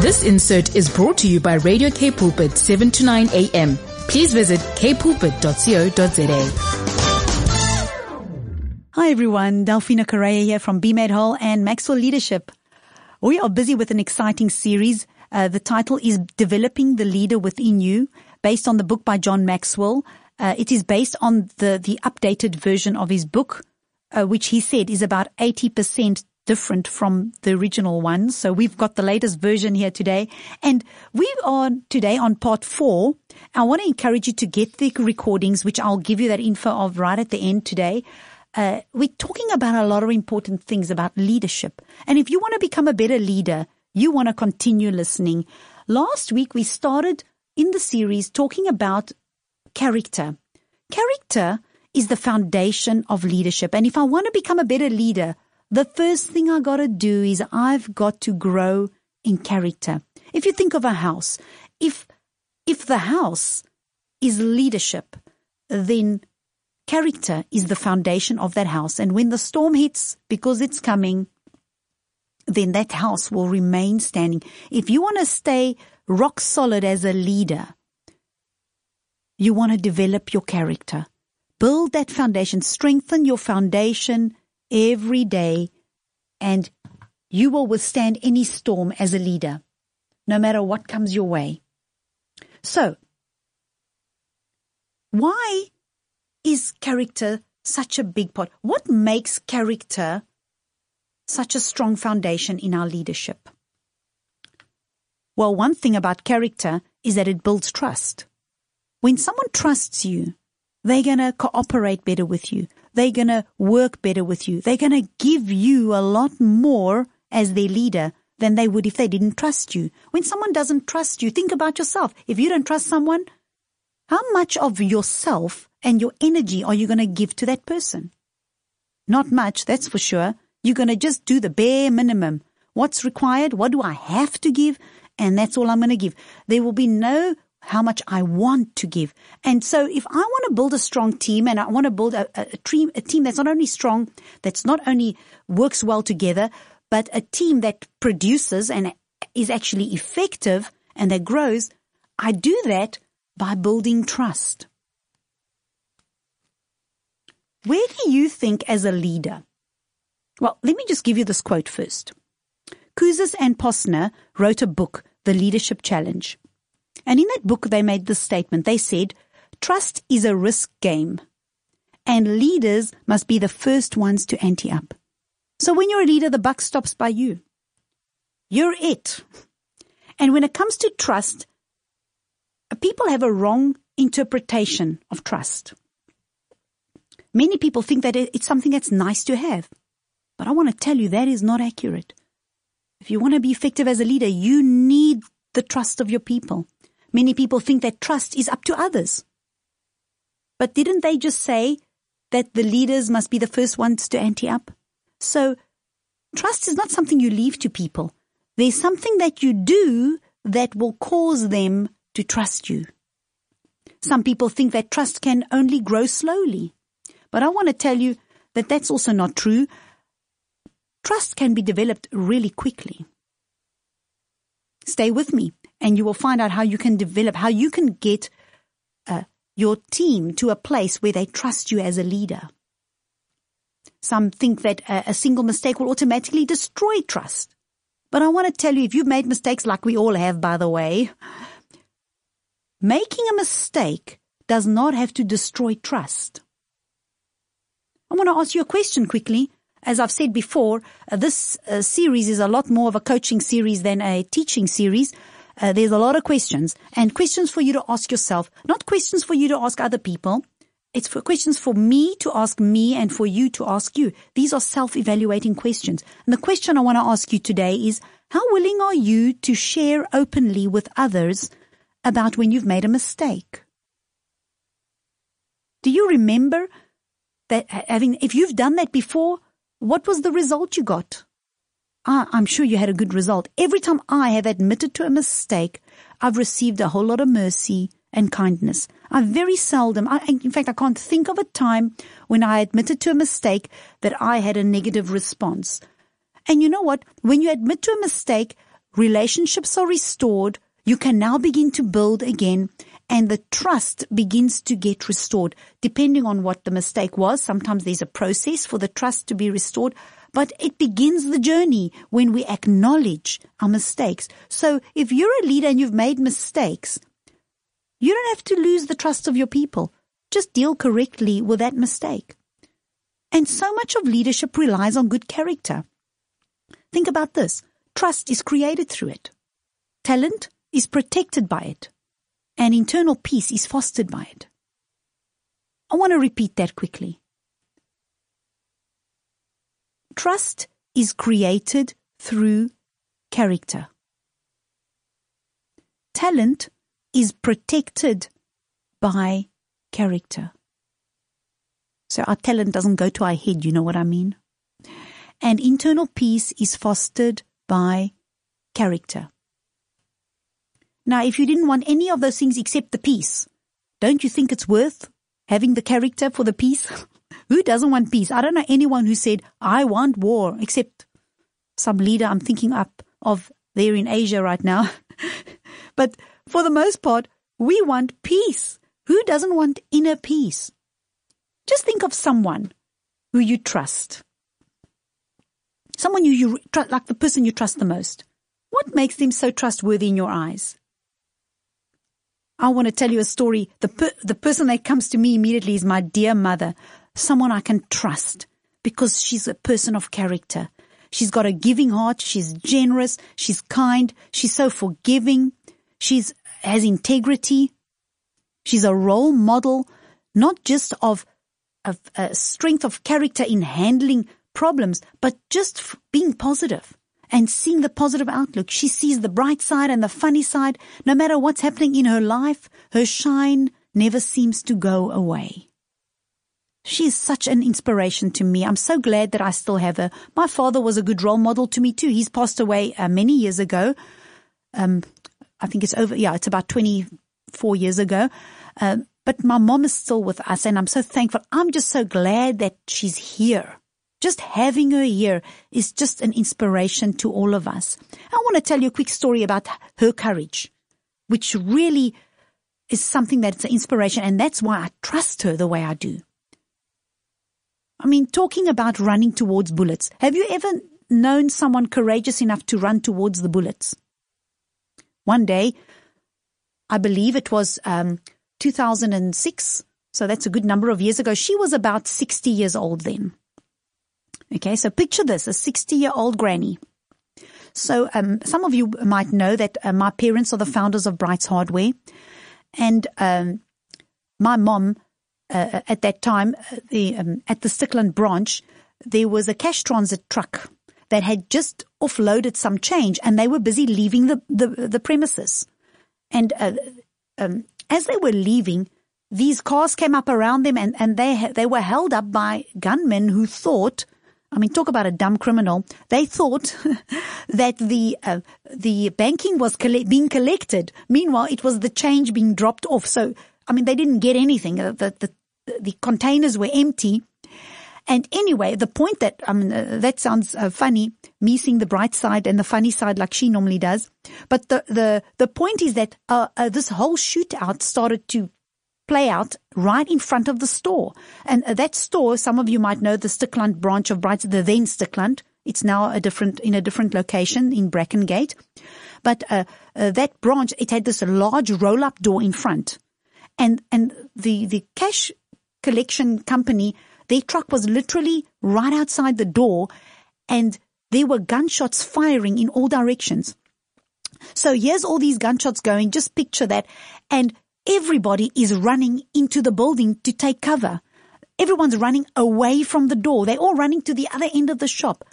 This insert is brought to you by Radio K Pulpit 7 to 9 a.m. Please visit kpulpit.co.za. Hi everyone, Delphina Correa here from Be Made Whole and Maxwell Leadership. We are busy with an exciting series. Uh, the title is Developing the Leader Within You, based on the book by John Maxwell. Uh, it is based on the, the updated version of his book, uh, which he said is about 80% different from the original one. So we've got the latest version here today. And we are today on part four. I want to encourage you to get the recordings, which I'll give you that info of right at the end today. Uh, we're talking about a lot of important things about leadership. And if you want to become a better leader, you want to continue listening. Last week we started in the series talking about character. Character is the foundation of leadership. And if I want to become a better leader, the first thing I gotta do is I've got to grow in character. If you think of a house, if, if the house is leadership, then character is the foundation of that house. And when the storm hits, because it's coming, then that house will remain standing. If you want to stay rock solid as a leader, you want to develop your character. Build that foundation, strengthen your foundation every day, and you will withstand any storm as a leader, no matter what comes your way. So, why is character such a big part? What makes character such a strong foundation in our leadership? Well, one thing about character is that it builds trust. When someone trusts you, they're going to cooperate better with you. They're going to work better with you. They're going to give you a lot more as their leader than they would if they didn't trust you. When someone doesn't trust you, think about yourself. If you don't trust someone, how much of yourself and your energy are you going to give to that person? Not much, that's for sure. You're going to just do the bare minimum. What's required? What do I have to give? And that's all I'm going to give. There will be no how much I want to give. And so if I want to build a strong team and I want to build a, a, team, a team that's not only strong, that's not only works well together, but a team that produces and is actually effective and that grows, I do that by building trust. Where do you think as a leader? Well, let me just give you this quote first. Kouzes and Posner wrote a book, The Leadership Challenge. And in that book, they made this statement. They said, trust is a risk game and leaders must be the first ones to ante up. So when you're a leader, the buck stops by you. You're it. And when it comes to trust, people have a wrong interpretation of trust. Many people think that it's something that's nice to have. But I want to tell you that is not accurate. If you want to be effective as a leader, you need the trust of your people. Many people think that trust is up to others. But didn't they just say that the leaders must be the first ones to ante up? So, trust is not something you leave to people. There's something that you do that will cause them to trust you. Some people think that trust can only grow slowly. But I want to tell you that that's also not true. Trust can be developed really quickly. Stay with me and you will find out how you can develop, how you can get uh, your team to a place where they trust you as a leader. Some think that a, a single mistake will automatically destroy trust. But I want to tell you, if you've made mistakes like we all have, by the way, making a mistake does not have to destroy trust. I want to ask you a question quickly. As I've said before, uh, this uh, series is a lot more of a coaching series than a teaching series. Uh, there's a lot of questions and questions for you to ask yourself, not questions for you to ask other people. It's for questions for me to ask me and for you to ask you. These are self-evaluating questions. And the question I want to ask you today is, how willing are you to share openly with others about when you've made a mistake? Do you remember that having, if you've done that before, what was the result you got? I, I'm sure you had a good result. Every time I have admitted to a mistake, I've received a whole lot of mercy and kindness. I very seldom, I, in fact, I can't think of a time when I admitted to a mistake that I had a negative response. And you know what? When you admit to a mistake, relationships are restored, you can now begin to build again and the trust begins to get restored depending on what the mistake was. Sometimes there's a process for the trust to be restored, but it begins the journey when we acknowledge our mistakes. So if you're a leader and you've made mistakes, you don't have to lose the trust of your people. Just deal correctly with that mistake. And so much of leadership relies on good character. Think about this. Trust is created through it. Talent is protected by it and internal peace is fostered by it. I want to repeat that quickly. Trust is created through character. Talent is protected by character. So our talent doesn't go to our head, you know what I mean? And internal peace is fostered by character. Now, if you didn't want any of those things except the peace, don't you think it's worth having the character for the peace? who doesn't want peace? I don't know anyone who said, I want war, except some leader I'm thinking up of there in Asia right now. but for the most part, we want peace. Who doesn't want inner peace? Just think of someone who you trust. Someone you, you like the person you trust the most. What makes them so trustworthy in your eyes? I want to tell you a story. The, per- the person that comes to me immediately is my dear mother, someone I can trust because she's a person of character. She's got a giving heart. She's generous. She's kind. She's so forgiving. She's has integrity. She's a role model, not just of, of a strength of character in handling problems, but just being positive and seeing the positive outlook. She sees the bright side and the funny side. No matter what's happening in her life, her shine never seems to go away. She is such an inspiration to me. I'm so glad that I still have her. My father was a good role model to me too. He's passed away uh, many years ago. Um, I think it's over, yeah, it's about 24 years ago. Uh, but my mom is still with us and I'm so thankful. I'm just so glad that she's here. Just having her here is just an inspiration to all of us. I want to tell you a quick story about her courage, which really is something that's an inspiration. And that's why I trust her the way I do. I mean, talking about running towards bullets. Have you ever known someone courageous enough to run towards the bullets? One day, I believe it was um, 2006, so that's a good number of years ago. She was about 60 years old then. Okay, so picture this, a 60 year old granny. So, um, some of you might know that uh, my parents are the founders of Bright's Hardware. And, um, my mom, uh, at that time, uh, the, um, at the Stikland branch, there was a cash transit truck that had just offloaded some change and they were busy leaving the, the, the premises. And, uh, um, as they were leaving, these cars came up around them and, and they, they were held up by gunmen who thought I mean, talk about a dumb criminal. They thought that the uh, the banking was coll- being collected. Meanwhile, it was the change being dropped off. So, I mean, they didn't get anything. The the, the containers were empty. And anyway, the point that I mean, uh, that sounds uh, funny. Me seeing the bright side and the funny side, like she normally does. But the the the point is that uh, uh this whole shootout started to play out right in front of the store. And uh, that store, some of you might know the Stikland branch of Brights, the then Stikland. It's now a different, in a different location in Brackengate. But, uh, that branch, it had this large roll up door in front. And, and the, the cash collection company, their truck was literally right outside the door and there were gunshots firing in all directions. So here's all these gunshots going. Just picture that. And Everybody is running into the building to take cover. Everyone's running away from the door. They're all running to the other end of the shop.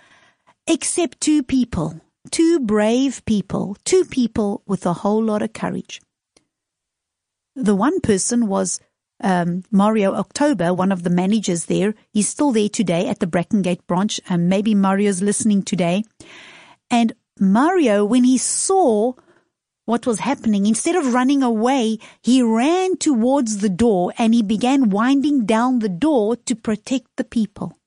Except two people. Two brave people. Two people with a whole lot of courage. The one person was um, Mario October, one of the managers there. He's still there today at the Brackengate branch. and maybe Mario's listening today. And Mario, when he saw what was happening. Instead of running away, he ran towards the door and he began winding down the door to protect the people.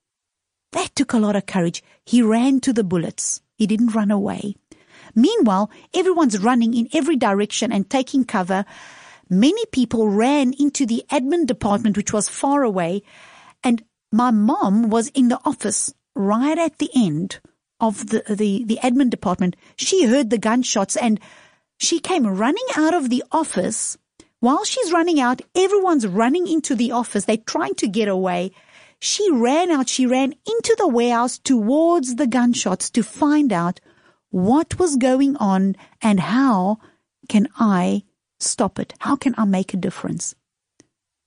That took a lot of courage. He ran to the bullets. He didn't run away. Meanwhile, everyone's running in every direction and taking cover. Many people ran into the admin department, which was far away. And my mom was in the office right at the end of the, the, the admin department. She heard the gunshots and she came running out of the office. While she's running out, everyone's running into the office. They're trying to get away. She ran out. She ran into the warehouse towards the gunshots to find out what was going on and how can I stop it? How can I make a difference?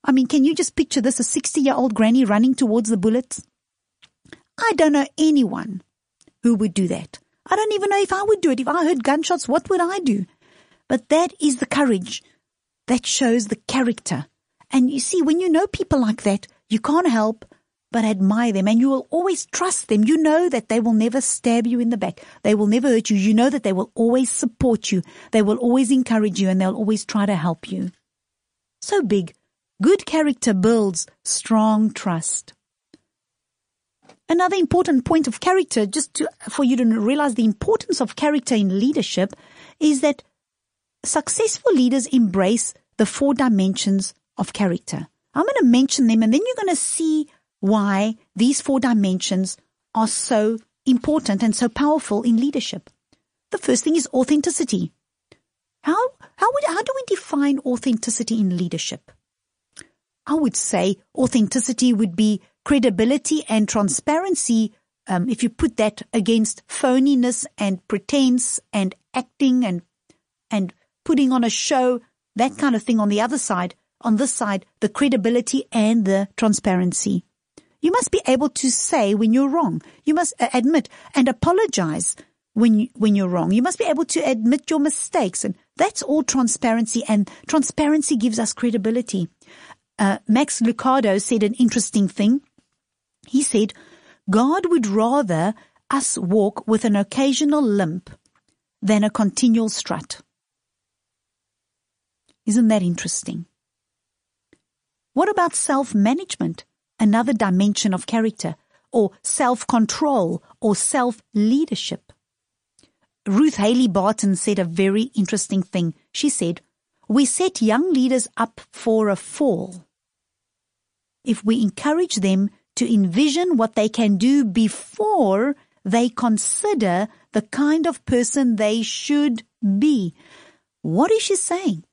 I mean, can you just picture this? A 60 year old granny running towards the bullets? I don't know anyone who would do that. I don't even know if I would do it. If I heard gunshots, what would I do? But that is the courage that shows the character. And you see, when you know people like that, you can't help but admire them and you will always trust them. You know that they will never stab you in the back. They will never hurt you. You know that they will always support you. They will always encourage you and they'll always try to help you. So big. Good character builds strong trust. Another important point of character, just to, for you to realize the importance of character in leadership, is that successful leaders embrace the four dimensions of character. I'm going to mention them and then you're going to see why these four dimensions are so important and so powerful in leadership. The first thing is authenticity. How, how, would, how do we define authenticity in leadership? I would say authenticity would be credibility and transparency. Um, if you put that against phoniness and pretense and acting and, and putting on a show, that kind of thing on the other side, on this side, the credibility and the transparency. You must be able to say when you're wrong. You must uh, admit and apologize when you, when you're wrong. You must be able to admit your mistakes and that's all transparency and transparency gives us credibility. Uh, Max Lucado said an interesting thing. He said, God would rather us walk with an occasional limp than a continual strut. Isn't that interesting? What about self-management? Another dimension of character, or self-control, or self-leadership. Ruth Haley Barton said a very interesting thing. She said, We set young leaders up for a fall. If we encourage them to envision what they can do before they consider the kind of person they should be. What is she saying?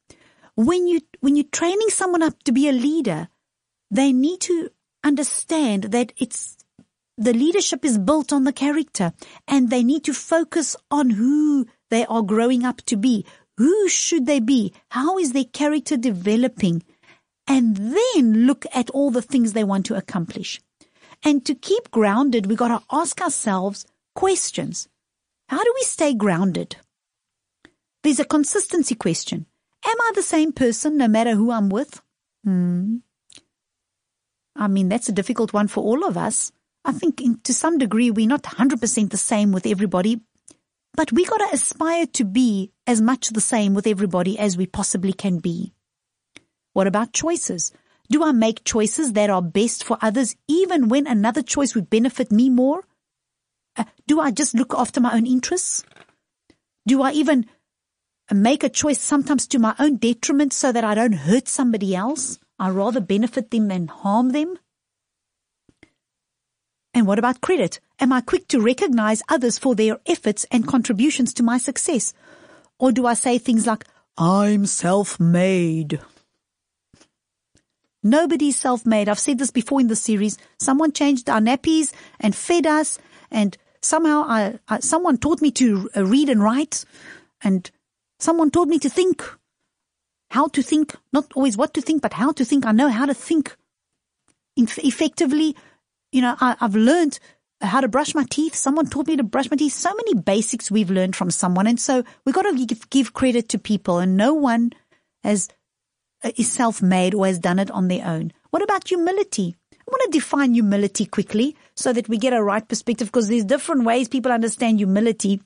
When you, when you're training someone up to be a leader, they need to understand that it's the leadership is built on the character and they need to focus on who they are growing up to be. Who should they be? How is their character developing? And then look at all the things they want to accomplish. And to keep grounded, we got to ask ourselves questions. How do we stay grounded? There's a consistency question. Am I the same person no matter who I'm with? Hmm. I mean, that's a difficult one for all of us. I think in, to some degree we're not 100% the same with everybody, but we got to aspire to be as much the same with everybody as we possibly can be. What about choices? Do I make choices that are best for others even when another choice would benefit me more? Uh, do I just look after my own interests? Do I even make a choice sometimes to my own detriment so that I don't hurt somebody else? I rather benefit them than harm them? And what about credit? Am I quick to recognize others for their efforts and contributions to my success? Or do I say things like, I'm self-made? Nobody's self-made. I've said this before in the series. Someone changed our nappies and fed us and somehow I, I, someone taught me to uh, read and write and someone taught me to think how to think, not always what to think, but how to think. I know how to think effectively. You know, I, I've learned how to brush my teeth. Someone taught me to brush my teeth. So many basics we've learned from someone. And so we've got to give, give credit to people and no one has, uh, is self-made or has done it on their own. What about humility? I want to define humility quickly so that we get a right perspective because there's different ways people understand humility.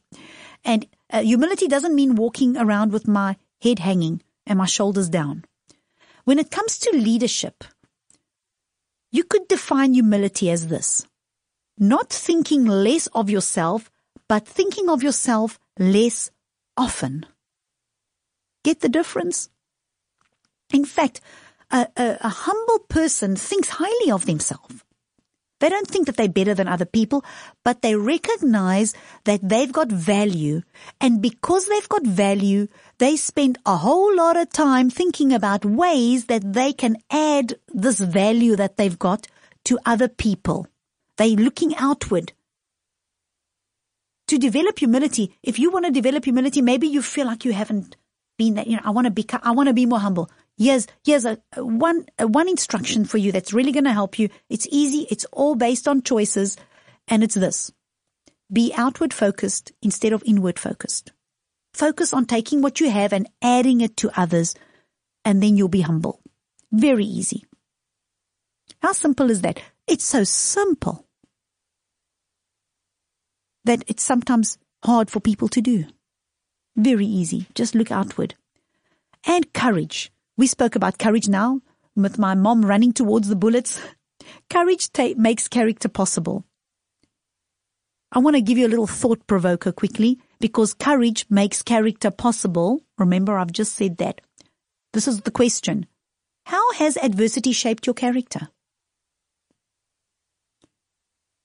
And uh, humility doesn't mean walking around with my head hanging and my shoulders down. When it comes to leadership, you could define humility as this. Not thinking less of yourself, but thinking of yourself less often. Get the difference? In fact, a, a, a humble person thinks highly of themselves. They don't think that they're better than other people, but they recognize that they've got value. And because they've got value, they spend a whole lot of time thinking about ways that they can add this value that they've got to other people. They're looking outward. To develop humility, if you want to develop humility, maybe you feel like you haven't been that, you know, I want to be, I want to be more humble. Here's, here's a, a one, a one instruction for you that's really going to help you. It's easy. It's all based on choices. And it's this. Be outward focused instead of inward focused. Focus on taking what you have and adding it to others. And then you'll be humble. Very easy. How simple is that? It's so simple that it's sometimes hard for people to do. Very easy. Just look outward. And courage. We spoke about courage now with my mom running towards the bullets. Courage ta- makes character possible. I want to give you a little thought provoker quickly because courage makes character possible. Remember, I've just said that. This is the question. How has adversity shaped your character?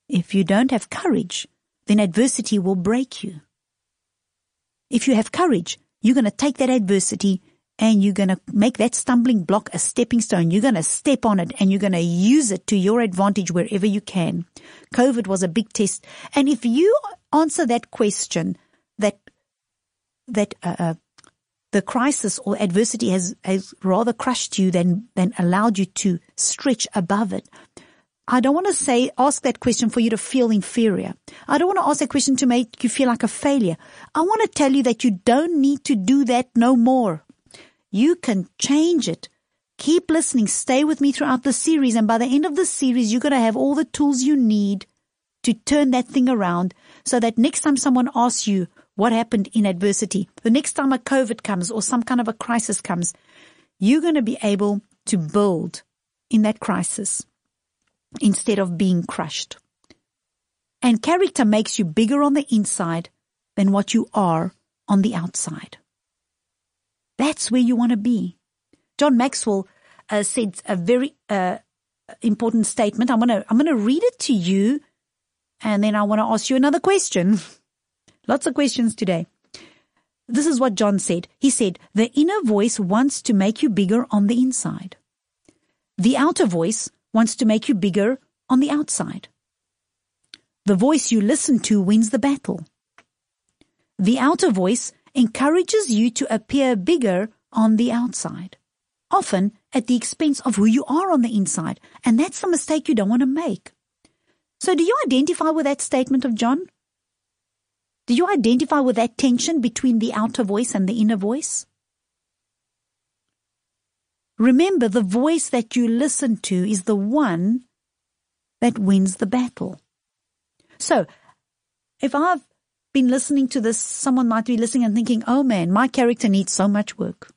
If you don't have courage, then adversity will break you. If you have courage, you're going to take that adversity and you're going to make that stumbling block a stepping stone. You're going to step on it and you're going to use it to your advantage wherever you can. COVID was a big test. And if you answer that question that, that, uh, uh, the crisis or adversity has, has rather crushed you than, than allowed you to stretch above it. I don't want to say, ask that question for you to feel inferior. I don't want to ask that question to make you feel like a failure. I want to tell you that you don't need to do that no more. You can change it. Keep listening. Stay with me throughout the series. And by the end of the series, you're going to have all the tools you need to turn that thing around so that next time someone asks you what happened in adversity, the next time a COVID comes or some kind of a crisis comes, you're going to be able to build in that crisis instead of being crushed. And character makes you bigger on the inside than what you are on the outside. That's where you want to be. John Maxwell uh, said a very uh, important statement. I'm gonna I'm gonna read it to you, and then I want to ask you another question. Lots of questions today. This is what John said. He said, "The inner voice wants to make you bigger on the inside. The outer voice wants to make you bigger on the outside. The voice you listen to wins the battle. The outer voice encourages you to appear bigger on the outside, often at the expense of who you are on the inside. And that's the mistake you don't want to make. So do you identify with that statement of John? Do you identify with that tension between the outer voice and the inner voice? Remember, the voice that you listen to is the one that wins the battle. So, if I've been listening to this, someone might be listening and thinking, oh man, my character needs so much work.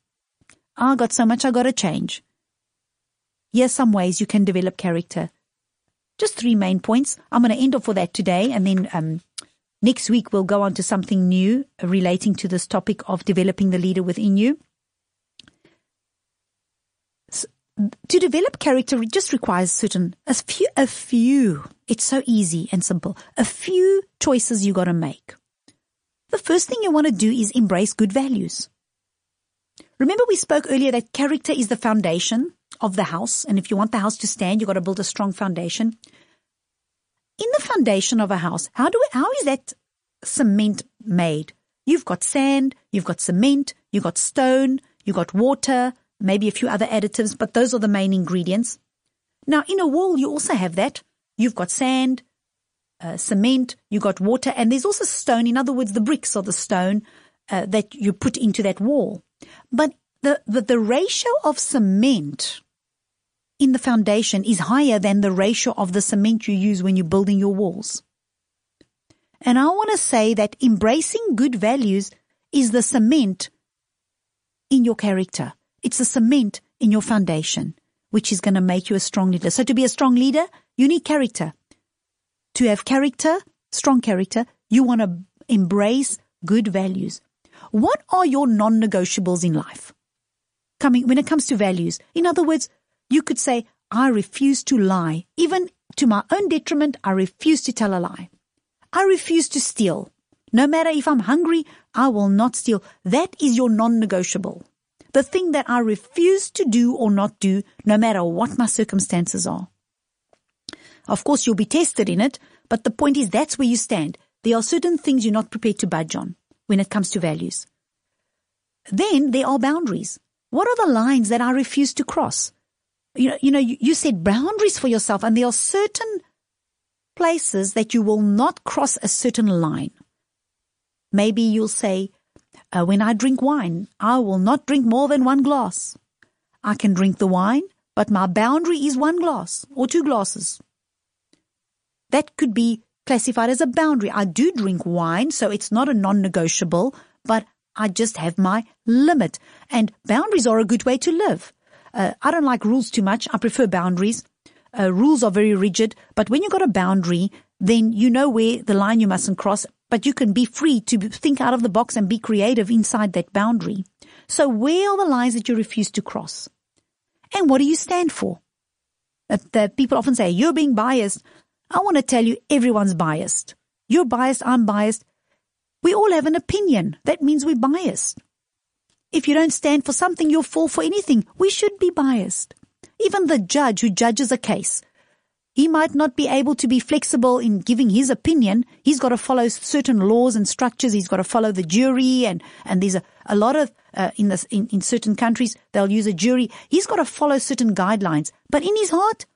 I got so much I gotta change. Here's some ways you can develop character. Just three main points. I'm going to end off for that today and then um, next week we'll go on to something new relating to this topic of developing the leader within you. To develop character just requires certain a few a few it's so easy and simple a few choices you got to make. The first thing you want to do is embrace good values. Remember we spoke earlier that character is the foundation of the house and if you want the house to stand you got to build a strong foundation. In the foundation of a house how do we, how is that cement made? You've got sand you've got cement you've got stone you've got water maybe a few other additives, but those are the main ingredients. Now, in a wall, you also have that. You've got sand, uh, cement, you've got water, and there's also stone. In other words, the bricks are the stone uh, that you put into that wall. But the, the, the ratio of cement in the foundation is higher than the ratio of the cement you use when you're building your walls. And I want to say that embracing good values is the cement in your character. It's the cement in your foundation, which is going to make you a strong leader. So to be a strong leader, you need character. To have character, strong character, you want to embrace good values. What are your non-negotiables in life? Coming, when it comes to values. In other words, you could say, I refuse to lie. Even to my own detriment, I refuse to tell a lie. I refuse to steal. No matter if I'm hungry, I will not steal. That is your non-negotiable. The thing that I refuse to do or not do, no matter what my circumstances are. Of course, you'll be tested in it, but the point is that's where you stand. There are certain things you're not prepared to budge on when it comes to values. Then there are boundaries. What are the lines that I refuse to cross? You know, you know, you, you set boundaries for yourself and there are certain places that you will not cross a certain line. Maybe you'll say, uh, when I drink wine, I will not drink more than one glass. I can drink the wine, but my boundary is one glass or two glasses. That could be classified as a boundary. I do drink wine, so it's not a non-negotiable, but I just have my limit. And boundaries are a good way to live. Uh, I don't like rules too much. I prefer boundaries. Uh, rules are very rigid, but when you've got a boundary, then you know where the line you mustn't cross, but you can be free to think out of the box and be creative inside that boundary. So where are the lines that you refuse to cross? And what do you stand for? The people often say, you're being biased. I want to tell you everyone's biased. You're biased, I'm biased. We all have an opinion. That means we're biased. If you don't stand for something, you'll fall for anything. We should be biased. Even the judge who judges a case, he might not be able to be flexible in giving his opinion. He's got to follow certain laws and structures. He's got to follow the jury and, and there's a, a lot of, uh, in this, in, in certain countries, they'll use a jury. He's got to follow certain guidelines. But in his heart,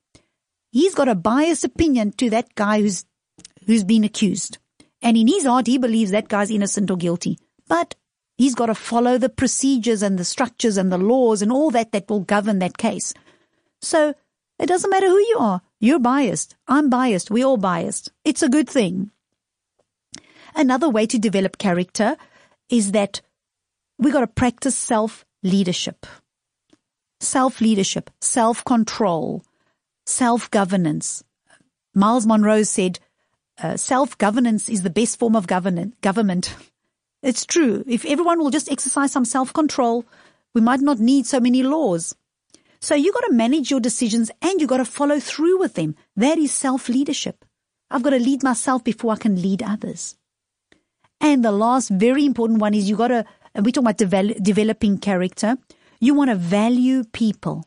he's got a biased opinion to that guy who's, who's been accused. And in his heart, he believes that guy's innocent or guilty. But he's got to follow the procedures and the structures and the laws and all that that will govern that case. So it doesn't matter who you are. You're biased. I'm biased. We're all biased. It's a good thing. Another way to develop character is that we got to practice self leadership. Self leadership, self control, self-governance. Myles Munroe said, uh, self-governance is the best form of government. government. It's true. If everyone will just exercise some self-control, we might not need so many laws. So you got to manage your decisions and you got to follow through with them. That is self-leadership. I've got to lead myself before I can lead others. And the last very important one is you got to, and we talk about develop, developing character. You want to value people.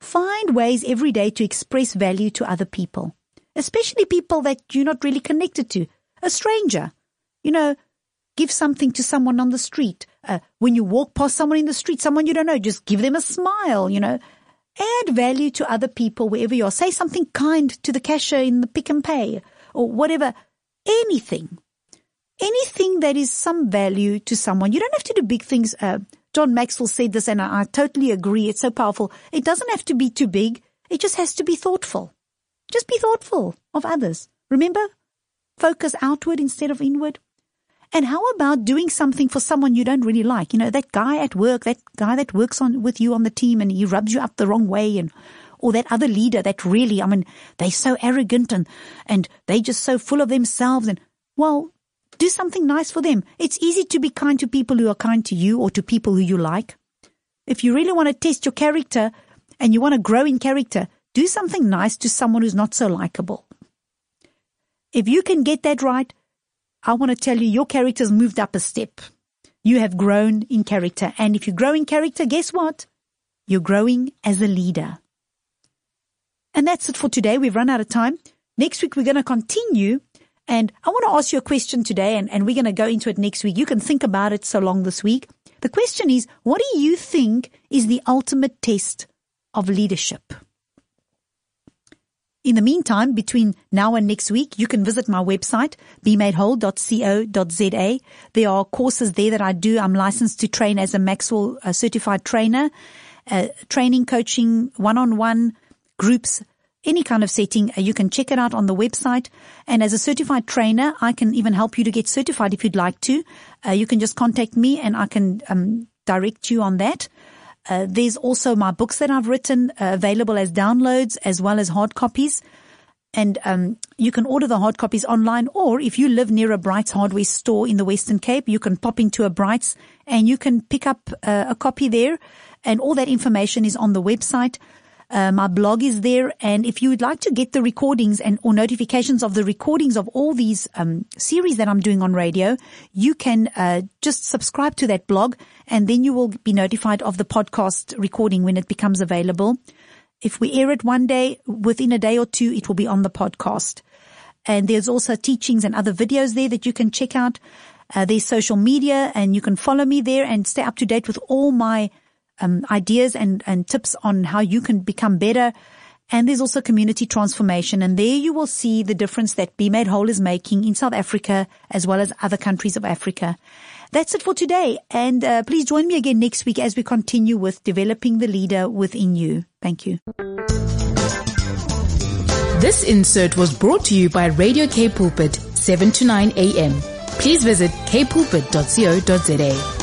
Find ways every day to express value to other people, especially people that you're not really connected to. A stranger. You know, give something to someone on the street. Uh, when you walk past someone in the street, someone you don't know, just give them a smile, you know. Add value to other people wherever you are. Say something kind to the cashier in the Pick and Pay or whatever. Anything. Anything that is some value to someone. You don't have to do big things. Uh, John Maxwell said this and I, I totally agree. It's so powerful. It doesn't have to be too big. It just has to be thoughtful. Just be thoughtful of others. Remember? Focus outward instead of inward. And how about doing something for someone you don't really like? You know, that guy at work, that guy that works on with you on the team and he rubs you up the wrong way and or that other leader that really, I mean, they're so arrogant and, and they just so full of themselves and, well, do something nice for them. It's easy to be kind to people who are kind to you or to people who you like. If you really want to test your character and you want to grow in character, do something nice to someone who's not so likable. If you can get that right, I want to tell you your character's moved up a step. You have grown in character. And if you grow in character, guess what? You're growing as a leader. And that's it for today. We've run out of time. Next week, we're going to continue and I want to ask you a question today, and, and we're going to go into it next week. You can think about it so long this week. The question is, what do you think is the ultimate test of leadership? In the meantime, between now and next week, you can visit my website, bemadewhole.co.za. There are courses there that I do. I'm licensed to train as a Maxwell certified trainer, uh, training, coaching, one-on-one groups, any kind of setting. Uh, you can check it out on the website. And as a certified trainer, I can even help you to get certified if you'd like to. Uh, you can just contact me and I can um, direct you on that. Uh, there's also my books that I've written uh, available as downloads as well as hard copies. and um, you can order the hard copies online. Or if you live near a Brights hardware store in the Western Cape, you can pop into a Brights and you can pick up uh, a copy there. And all that information is on the website. Uh, my blog is there, and if you would like to get the recordings and or notifications of the recordings of all these um, series that I'm doing on radio, you can uh, just subscribe to that blog, and then you will be notified of the podcast recording when it becomes available. If we air it one day, within a day or two, it will be on the podcast. And there's also teachings and other videos there that you can check out. Uh, there's social media, and you can follow me there and stay up to date with all my um, ideas and, and tips on how you can become better. And there's also community transformation. And there you will see the difference that Be Made Whole is making in South Africa as well as other countries of Africa. That's it for today. And uh, please join me again next week as we continue with developing the leader within you. Thank you. This insert was brought to you by Radio K Pulpit, 7 to 9 a.m. Please visit kpulpit.co.za.